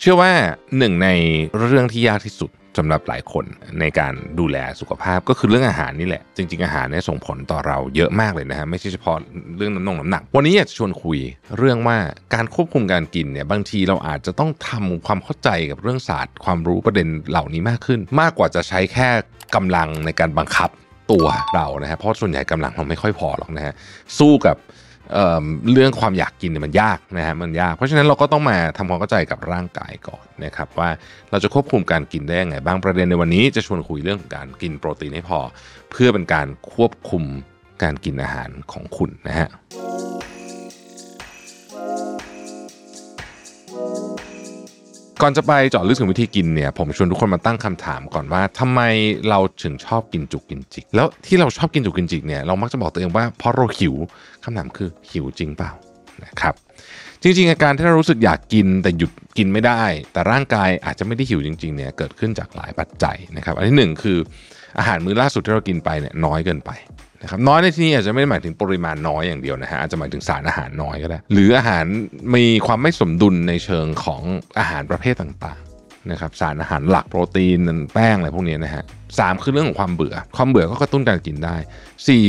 เชื่อว่าหนึ่งในเรื่องที่ยากที่สุดสำหรับหลายคนในการดูแลสุขภาพก็คือเรื่องอาหารนี่แหละ จริง ๆ อาหารเนี่ยส่งผลต่อเราเยอะมากเลยนะฮะไม่ใช่เฉพาะเรื่องน้ำนงน้ำหนัก วันนี้อยากจะชวนคุยเรื่องว่าการควบคุมการกินเนี่ยบางทีเราอาจจะต้องทำความเข้าใจกับเรื่องศาสตร์ ความรู้ประเด็นเหล่านี้มากขึ้น มากกว่าจะใช้แค่กำลังในการบังคับตัวเรานะฮะเพราะส่วนใหญ่กำลังเราไม่ค่อยพอหรอกนะฮะสู้กับ เเรื่องความอยากกินเนี่ยมันยากนะฮะมันยาก เพราะฉะนั้นเราก็ต้องมาทำความเข้าใจกับร่างกายก่อนนะครับว่าเราจะควบคุมการกินได้ยังไงบ้างประเด็นในวันนี้จะชวนคุยเรื่องการกินโปรตีนให้พอ เพื่อเป็นการควบคุมการกินอาหารของคุณนะฮะ ก่อนจะไปเจาะลึกถึงวิธีกินเนี่ยผมชวนทุกคนมาตั้งคำถามก่อนว่าทำไมเราถึงชอบกินจุกกินจิก แล้วที่เราชอบกินจุกกินจิกเนี่ยเรามักจะบอกตัวเองว่าเพราะเราหิวคำถามคือหิวจริงเปล่านะครับจริงๆอาการที่เรารู้สึกอยากกินแต่หยุดกินไม่ได้ แต่ร่างกายอาจจะไม่ได้หิวจริงๆเนี่ยเกิดขึ้นจากหลายปัจจัยนะครับ อันที่หนึ่งคืออาหารมื้อล่าสุดที่เรากินไปเนี่ยน้อยเกินไป นะครับน้อยในที่นี้อาจจะไม่ได้หมายถึงปริมาณน้อยอย่างเดียวนะฮะอาจจะหมายถึงสารอาหารน้อยก็ได้ หรืออาหารมีความไม่สมดุลในเชิงของอาหารประเภทต่างๆนะครับสารอาหารหลักโปรตีนแป้งอะไรพวกนี้นะฮะสามคือเรื่องของความเบื่อ ความเบื่อก็กระตุ้นการกินได้สี่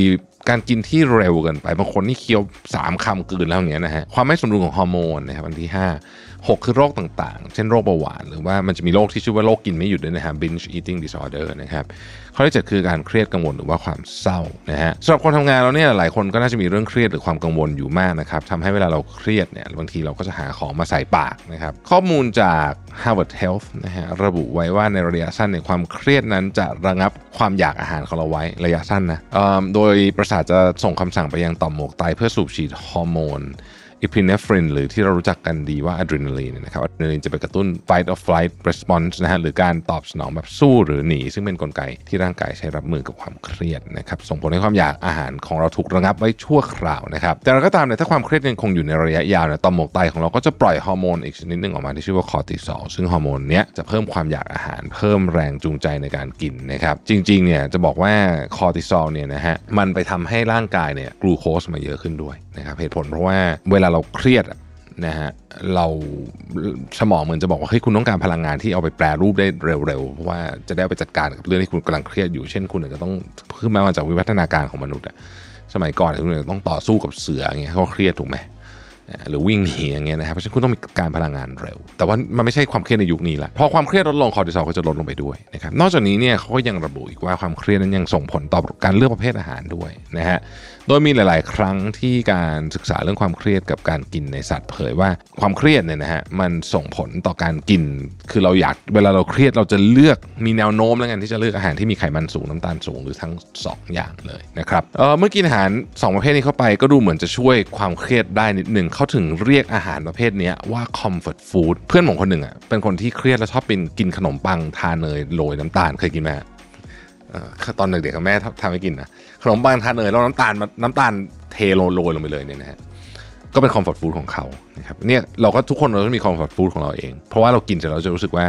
การกินที่เร็วเกินไปบางคนนี่เคี้ยวสามคำกลืนแล้วอย่างเงี้ยนะฮะความไม่สมดุลของฮอร์โมนนะครับอันที่ห้ หกคือโรคต่างๆ เช่นโรคเบาหวาน หรือว่ามันจะมีโรคที่ชื่อว่าโรคกินไม่หยุดด้วยนะฮะ binge eating disorder นะครับ ข้อที่เจ็ดคือการเครียดกังวลหรือว่าความเศร้านะฮะสำหรับคนทำงานเราเนี่ยหลายคนก็น่าจะมีเรื่องเครียดหรือความกังวลอยู่มากนะครับทำให้เวลาเราเครียดเนี่ยบางทีเราก็จะหาของมาใส่ปากนะครับ ข้อมูลจาก Harvard Health นะฮะระบุไว้ว่าในระยะสั้นในยความเครียดนั้นจะระงับความอยากอาหารของเราไว้ระยะสั้นนะโดยประสาทจะส่งคำสั่งไปยังต่อมหมวกไตเพื่อสูบฉีดฮอร์โมน อิพิเนฟรินหรือที่เรารู้จักกันดีว่าอะดรีนาลีนนะครับอะดรีนาลีนจะไปกระตุ้น fight or flight response นะฮะหรือการตอบสนองแบบสู้หรือหนี ซึ่งเป็นกลไกที่ร่างกายใช้รับมือกับความเครียดนะครับส่งผลให้ความอยากอาหารของเราถูกระงับไว้ชั่วคราวนะครับแต่อย่างไรก็ตามเนี่ยถ้าความเครียดยังคงอยู่ในระยะยาวเนี่ยต่อมหมวกไตของเราก็จะปล่อยฮอร์โมนอีกชนิดหนึ่งออกมาที่ชื่อว่าคอร์ติซอลซึ่งฮอร์โมนเนี้ยจะเพิ่มความอยากอาหารเพิ่มแรงจูงใจในการกินนะครับจริงๆเนี่ยจะบอกว่าคอร์ติซอลเนี่ยนะฮะมันไปทำให้ร่างกายเนี่ยกลูโคสมาเยอะขึ้นด้วย นะครับเหตุผลเพราะว่าเวลาเราเครียดนะฮะเราสมองเหมือนจะบอกว่าเฮ้ยคุณต้องการพลังงานที่เอาไปแปรรูปได้เร็วๆ เพราะว่าจะได้ไปจัดการกับเรื่องที่คุณกำลังเครียดอยู่ เช่นคุณอาจจะต้องคือมันมาจากวิวัฒนาการของมนุษย์อะสมัยก่อนคุณอาจจะต้องต่อสู้กับเสืออย่างเงี้ยเขาเครียดถูกไหม หรือวิ่งหนีอย่างเงี้ยนะครับเพราะฉะนั้นคุณต้องมีการพลังงานเร็ว แต่ว่ามันไม่ใช่ความเครียดในยุคนี้ละพอความเครียดลดลงคอร์ติซอลก็จะลดลงไปด้วยนะครับนอกจากนี้เนี่ยเขาก็ยังระบุอีกว่าความเครียดนั้นยังส่งผลต่อการเลือกประเภทอาหารด้วยนะฮะโดยมีหลาย ๆ ครั้งที่การศึกษาเรื่องความเครียดกับการกินในสัตว์เผยว่าความเครียดเนี่ยนะฮะมันส่งผลต่อการกิน คือเราอยากเวลาเราเครียดเราจะเลือกมีแนวโน้มแล้วกันที่จะเลือกอาหารที่มีไขมันสูงน้ำตาลสูงหรือทั้ง 2 อย่างเลยนะครับเออเมื่อกินอาหาร 2 ประเภทนี้เข้าไปก็ดูเหมือนจะช่วยความเครียดได้นิดหนึ่งเขาถึงเรียกอาหารประเภทนี้ว่า comfort food เพื่อนผมคนหนึ่งอะเป็นคนที่เครียดแล้วชอบเป็นกินขนมปังทาเนยโรยน้ำตาลเคยกินไหมฮะเอ่อตอนเด็กๆกับแม่ทำทำให้กินนะขนมปังทานเนยแล้วน้ำตาลมาน้ำตาลเทโรยโรยลงไปเลยเนี่ยนะฮะก็เป็น comfort food ของเขานะครับเนี่ยเราก็ทุกคนเราต้องมี comfort food ของเราเอง เพราะว่าเรากินเสร็จเราจะรู้สึกว่า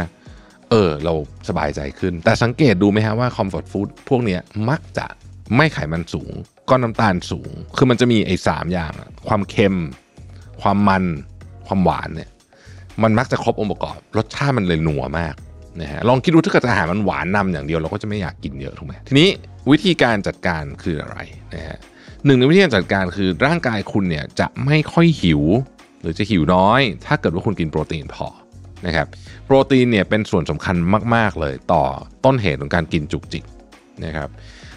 เออเราสบายใจขึ้น แต่สังเกตดูไหมฮะว่า comfort food พวกนี้มักจะไม่ไขมันสูงก็น้ำตาลสูง คือมันจะมีไอ้สามอย่าง ความเค็ม ความมันความหวานเนี่ยมันมักจะครบองค์ประกอบ รสชาติมันเลยนัวมากนะฮะลองคิดดูถ้าเกิดอาหารมันหวานนำอย่างเดียวเราก็จะไม่อยากกินเยอะถูกไหมทีนี้วิธีการจัดการคืออะไรนะฮะหนึ่งในวิธีการจัดการคือร่างกายคุณเนี่ยจะไม่ค่อยหิว หรือจะหิวน้อย ถ้าเกิดว่าคุณกินโปรตีนพอนะครับโปรตีนเนี่ยเป็นส่วนสำคัญมาก ๆ เลยต่อต้นเหตุของการกินจุกจิกนะครับ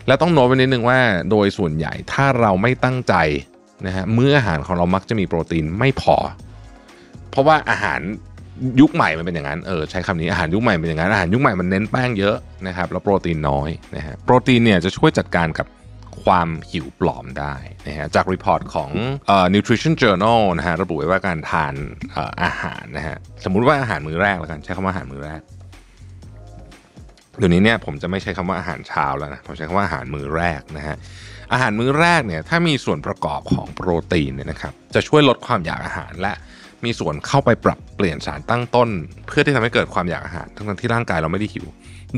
และต้องโน้ตไว้นิดนึงว่าโดยส่วนใหญ่ถ้าเราไม่ตั้งใจ นะฮะมื้ออาหารของเรามักจะมีโปรตีนไม่พอ เพราะว่าอาหารยุคใหม่มันเป็นอย่างนั้นเออใช้คำนี้อาหารยุคใหม่เป็นอย่างนั้นอาหารยุคใหม่มันเน้นแป้งเยอะนะครับแล้วโปรตีนน้อยนะฮะโปรตีนเนี่ยจะช่วยจัดการกับความหิวปลอมได้นะฮะจาก report ของเอ่อ nutrition journal นะฮะระบุไว้ว่าการทานเอ่ออาหารนะฮะสมมุติว่าอาหารมื้อแรกแล้วกันใช้คำว่าอาหารมื้อแรกเดี๋ยวนี้เนี่ยผมจะไม่ใช้คำว่าอาหารเช้าแล้วนะผมใช้คำว่าอาหารมื้อแรกนะฮะ อาหารมื้อแรกเนี่ยถ้ามีส่วนประกอบของโปรตีนเนี่ยนะครับจะช่วยลดความอยากอาหารและมีส่วนเข้าไปปรับเปลี่ยนสารตั้งต้น เพื่อที่ทำให้เกิดความอยากอาหาร ทั้งที่ร่างกายเราไม่ได้หิว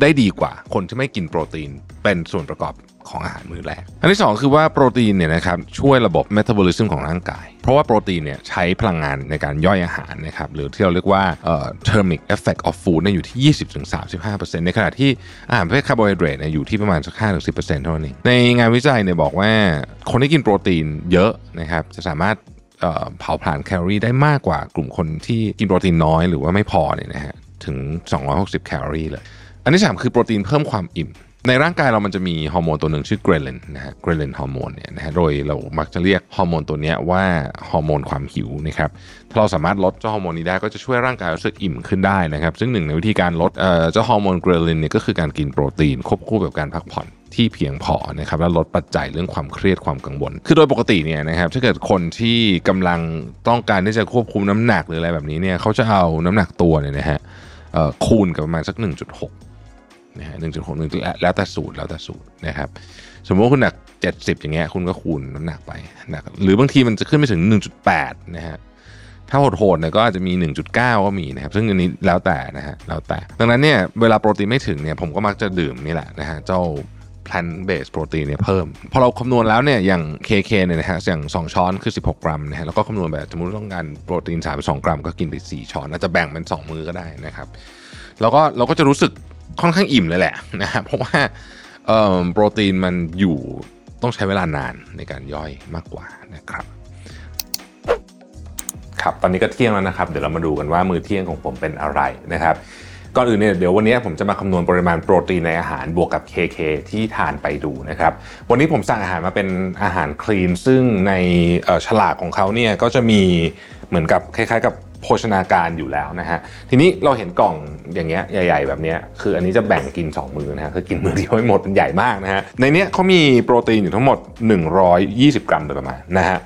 ได้ดีกว่าคนที่ไม่กินโปรตีนเป็นส่วนประกอบ ของอาหารมื้อแรก อันที่ 2 คือว่าโปรตีนเนี่ยนะครับช่วยระบบเมตาบอลิซึมของร่างกาย เพราะว่าโปรตีนเนี่ยใช้พลังงานในการย่อยอาหารนะครับหรือที่เราเรียกว่าเอ่อ thermic effect of food เนี่ยอยู่ที่ 20-35%ในขณะที่อาหารประเภทคาร์โบไฮเดรตเนี่ยอยู่ที่ประมาณสัก5-10%เท่านั้นเองในงานวิจัยเนี่ยบอกว่าคนที่กินโปรตีนเยอะนะครับจะสามารถเอ่อเผาผลาญแคลอรี่ได้มากกว่ากลุ่มคนที่กินโปรตีนน้อยหรือว่าไม่พอเนี่ยนะฮะถึง 260 แคลอรี่เลย อันที่ 3 คือโปรตีนเพิ่มความอิ่ม ในร่างกายเรามันจะมีฮอร์โมนตัวหนึ่งชื่อเกรลินนะฮะเกรลินฮอร์โมนเนี่ยนะฮะโดยเรามักจะเรียกฮอร์โมนตัวนี้ว่าฮอร์โมนความหิวนะครับถ้าเราสามารถลดเจ้าฮอร์โมนนี้ได้ก็จะช่วยร่างกายรู้สึกอิ่มขึ้นได้นะครับ ซึ่งหนึ่งในวิธีการลดเจ้าฮอร์โมนเกรลินเนี่ยก็คือการกินโปรตีนควบคู่กับการพักผ่อนที่เพียงพอนะครับและลดปัจจัยเรื่องความเครียดความกังวล คือโดยปกติเนี่ยนะครับถ้าเกิดคนที่กำลังต้องการที่จะควบคุมน้ำหนักหรืออะไรแบบนี้เนี่ยเขาจะเอาน้ำหนักตัวเนี่ยนะฮะคูณกับประมาณสัก 1.6 นะฮะหนึ่งจุดหกหนึ่งแล้วแต่สูตรแล้วแต่สูตรนะครับ สมมติว่าคุณหนัก70อย่างเงี้ยคุณก็คูณน้ำหนักไปนะหรือบางทีมันจะขึ้นไปถึง1.8นะฮะถ้าโหดๆเนี่ยก็อาจจะมี 1.9 ก็มีนะครับ ซึ่งอันนี้แล้วแต่นะฮะแล้วแต่ ดังนั้นเนี่ยเวลาโปรตีนไม่ถึงเนี่ยผมก็มักจะดื่มนี่แหละนะฮะเจ้า plant based โปรตีนเนี่ยเพิ่ม พอเราคำนวณแล้วเนี่ยอย่าง KK เนี่ยนะฮะอย่าง 2 ช้อนคือ 16 กรัมนะฮะแล้วก็คำนวณแบบสมมติต้องการโปรตีน 32 กรัม ก็กินไป 4 ช้อน อาจจะแบ่งเป็น 2 มือก็ได้นะครับ แล้วก็เราก็จะรู้สึก ค่อนข้างอิ่มเลยแหละนะฮะเพราะว่าโปรตีนมันอยู่ต้องใช้เวลานานในการย่อยมากกว่านะครับ ครับตอนนี้ก็เที่ยงแล้วนะครับ เดี๋ยวเรามาดูกันว่ามื้อเที่ยงของผมเป็นอะไรนะครับก่อนอื่นเนี่ยเดี๋ยววันนี้ผมจะมาคำนวณปริมาณโปรตีนในอาหารบวกกับ KK ที่ทานไปดูนะครับ วันนี้ผมสั่งอาหารมาเป็นอาหารคลีน ซึ่งในฉลากของเขาเนี่ยก็จะมีเหมือนกับคล้ายๆกับ โภชนาการอยู่แล้วนะฮะทีนี้เราเห็นกล่องอย่างเงี้ยใหญ่ ๆ แบบเนี้ยคืออันนี้จะแบ่งกิน 2 มือนะฮะคือกินมือเดียวไม่หมดมันใหญ่มากนะฮะในเนี้ยเขามีโปรตีนอยู่ทั้งหมด 120 กรัมโดยประมาณนะฮะ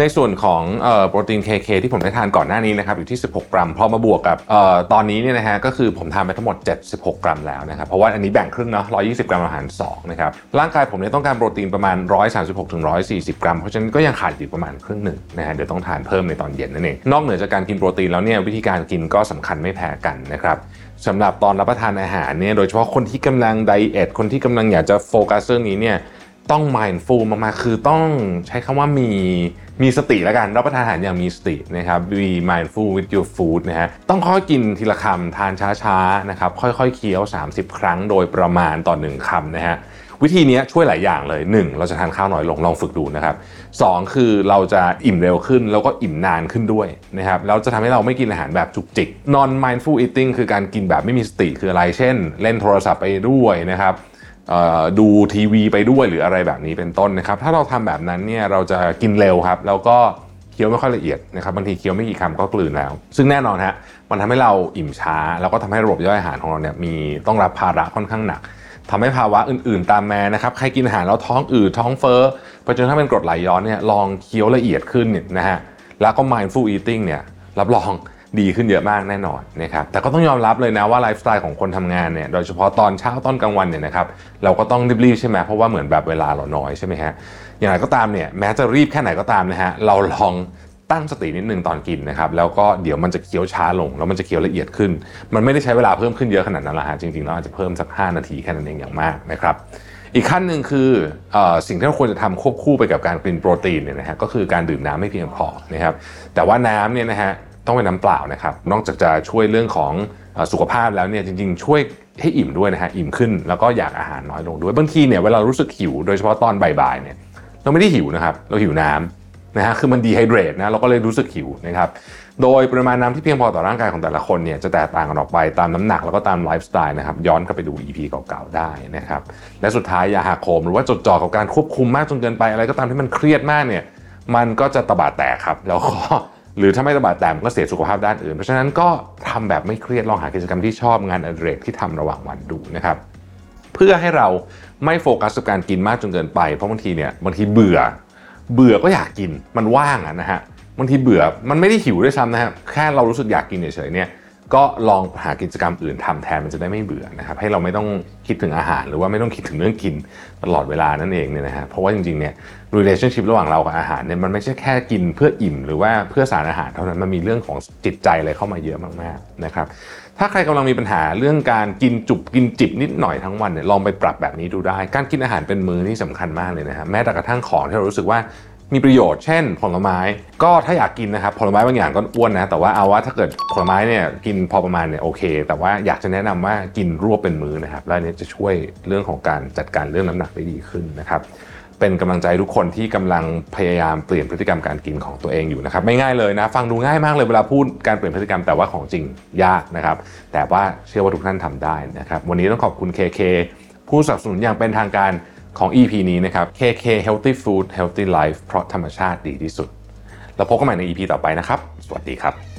ในส่วนของโปรตีน KK ที่ผมได้ทานก่อนหน้านี้นะครับอยู่ที่ 16 กรัม พอมาบวกกับออตอนนี้เนี่ยนะฮะก็คือผมทานไปทั้งหมด 76 กรัมแล้วนะครับเพราะว่าอันนี้แบ่งครึ่งเนาะ120 กรัมอาหาร2นะครับร่างกายผมเนี่ยต้องการโปรตีนประมาณ 136ถึง140 กรัม เพราะฉะนั้นก็ยังขาดอยู่ประมาณครึ่งหนึ่งนะฮะเดี๋ยวต้องทานเพิ่มในตอนเย็นนั่นเองนอกเหนือจากการกินโปรตีนแล้วเนี่ยวิธีการกินก็สำคัญไม่แพ้กันนะครับสำหรับตอนรับประทานอาหารเนี่ยโดยเฉพาะคนที่กำลังไดเอทคนที่กำลังอยากจะโฟกัสเรื่องนี้เนี่ย ต้อง mindful มากๆ คือต้องใช้คำว่ามีมีสติแล้วกัน รับประทานอาหารอย่างมีสตินะครับ be mindful with your food นะฮะ ต้องค่อยกินทีละคำ ทานช้าๆ นะครับ ค่อยๆ เคี้ยว 30 ครั้งโดยประมาณต่อหนึ่งคำนะฮะ วิธีนี้ช่วยหลายอย่างเลย 1. เราจะทานข้าวน้อยลง ลองฝึกดูนะครับ 2. คือเราจะอิ่มเร็วขึ้น แล้วก็อิ่มนานขึ้นด้วยนะครับ แล้วจะทำให้เราไม่กินอาหารแบบจุกจิก non mindful eating คือการกินแบบไม่มีสติคืออะไร เช่น เล่นโทรศัพท์ไปด้วยนะครับ ดูทีวีไปด้วยหรืออะไรแบบนี้เป็นต้นนะครับ ถ้าเราทำแบบนั้นเนี่ยเราจะกินเร็วครับ แล้วก็เคี้ยวไม่ค่อยละเอียดนะครับบางทีเคี้ยวไม่กี่คำก็กลืนแล้ว ซึ่งแน่นอนฮะมันทำให้เราอิ่มช้า แล้วก็ทำให้ระบบย่อยอาหารของเราเนี่ยมีต้องรับภาระค่อนข้างหนักทำให้ภาวะอื่นๆ ตามมานะครับใครกินอาหารแล้วท้องอืดท้องเฟ้อไปจนถ้าเป็นกรดไหลย้อนเนี่ยลองเคี้ยวละเอียดขึ้นเนี่ยนะฮะแล้วก็ mindful eating เนี่ยรับรอง ดีขึ้นเยอะมากแน่นอนนะครับแต่ก็ต้องยอมรับเลยนะว่าไลฟ์สไตล์ของคนทำงานเนี่ยโดยเฉพาะตอนเช้าตอนกลางวันเนี่ยนะครับเราก็ต้องรีบๆใช่ไหมเพราะว่าเหมือนแบบเวลาเราน้อยใช่ไหมฮะอย่างไรก็ตามเนี่ยแม้จะรีบแค่ไหนก็ตามนะฮะเราลองตั้งสตินิดนึงตอนกินนะครับแล้วก็เดี๋ยวมันจะเคี้ยวช้าลง แล้วมันจะเคี้ยวละเอียดขึ้น มันไม่ได้ใช้เวลาเพิ่มขึ้นเยอะขนาดนั้นหรอกฮะจริงๆแล้วอาจจะเพิ่มสัก 5 นาทีแค่นั้นเองอย่างมากนะครับอีกขั้นหนึ่งคือสิ่งที่เราควรจะทำควบคู่ไปกับการกินโปรตีนเนี่ยนะฮะก็คือการดื่มน้ำให้เพียงพอนะครับแต่ว่าน้ำเนี่ยนะฮะ ต้องเป็นน้ำเปล่านะครับ นอกจากจะช่วยเรื่องของสุขภาพแล้วเนี่ยจริงๆ ช่วยให้อิ่มด้วยนะฮะอิ่มขึ้นแล้วก็อยากอาหารน้อยลงด้วยบางทีเนี่ยเวลารู้สึกหิวโดยเฉพาะตอนบ่ายๆเนี่ยเราไม่ได้หิวนะครับเราหิวน้ำนะฮะคือมัน dehydrate นะเราก็เลยรู้สึกหิวนะครับโดยปริมาณน้ำที่เพียงพอต่อร่างกายของแต่ละคนเนี่ยจะแตกต่างกันออกไปตามน้ำหนักแล้วก็ตามไลฟ์สไตล์นะครับย้อนกลับไปดู EP เก่าๆได้นะครับและสุดท้ายอย่าหักโหมหรือว่าจดจ่อกับการควบคุมมากจนเกินไปอะไรก็ตามที่มันเครียดมากเนี่ยมันก็จะตะบาดแตกครับแล้วก็ หรือถ้าไม่ระบาดแต่มันก็เสียสุขภาพด้านอื่น เพราะฉะนั้นก็ทำแบบไม่เครียดลองหากิจกรรมที่ชอบงานอดิเรกที่ทำระหว่างวันดูนะครับเพื่อให้เราไม่โฟกัสกับการกินมากจนเกินไป เพราะบางทีเนี่ยบางทีเบื่อ เบื่อก็อยากกินมันว่างอะนะฮะบางทีเบื่อมันไม่ได้หิวด้วยซ้ำนะฮะแค่เรารู้สึกอยากกินเฉยๆเนี่ย ก็ลองหากิจกรรมอื่นทำแทนมันจะได้ไม่เบื่อนะครับให้เราไม่ต้องคิดถึงอาหาร หรือว่าไม่ต้องคิดถึงเรื่องกินตลอดเวลานั่นเองเนี่ยนะฮะเพราะว่าจริงๆเนี่ย relationship ระหว่างเรากับอาหารเนี่ยมันไม่ใช่แค่กินเพื่ออิ่ม หรือว่าเพื่อสารอาหารเท่านั้นมันมีเรื่องของจิตใจอะไรเข้ามาเยอะมากๆนะครับถ้าใครกำลังมีปัญหาเรื่องการกินจุบกินจิบนิดหน่อยทั้งวันเนี่ยลองไปปรับแบบนี้ดูได้ การกินอาหารเป็นมือนี่สำคัญมากเลยนะฮะแม้แต่กระทั่งของที่เรารู้สึกว่า มีประโยชน์เช่น ผลไม้ก็ถ้าอยากกินนะครับผลไม้บางอย่างก็อ้วนนะ แต่ว่าเอาว่าถ้าเกิดผลไม้เนี่ยกินพอประมาณเนี่ยโอเค แต่ว่าอยากจะแนะนำว่ากินรวบเป็นมื้อนะครับแล้วนี้จะช่วยเรื่องของการจัดการเรื่องน้ำหนักได้ดีขึ้นนะครับเป็นกำลังใจทุกคนที่กำลังพยายามเปลี่ยนพฤติกรรมการกินของตัวเองอยู่นะครับไม่ง่ายเลยนะฟังดูง่ายมากเลยเวลาพูดการเปลี่ยนพฤติกรรมแต่ว่าของจริงยากนะครับแต่ว่าเชื่อว่าทุกท่านทำได้นะครับวันนี้ต้องขอบคุณ KK ผู้สนับสนุนอย่างเป็นทางการ ของ EP นี้นะครับ KK Healthy Food Healthy Life เพราะธรรมชาติดีที่สุด แล้วพบกันใหม่ใน EP ต่อไปนะครับ สวัสดีครับ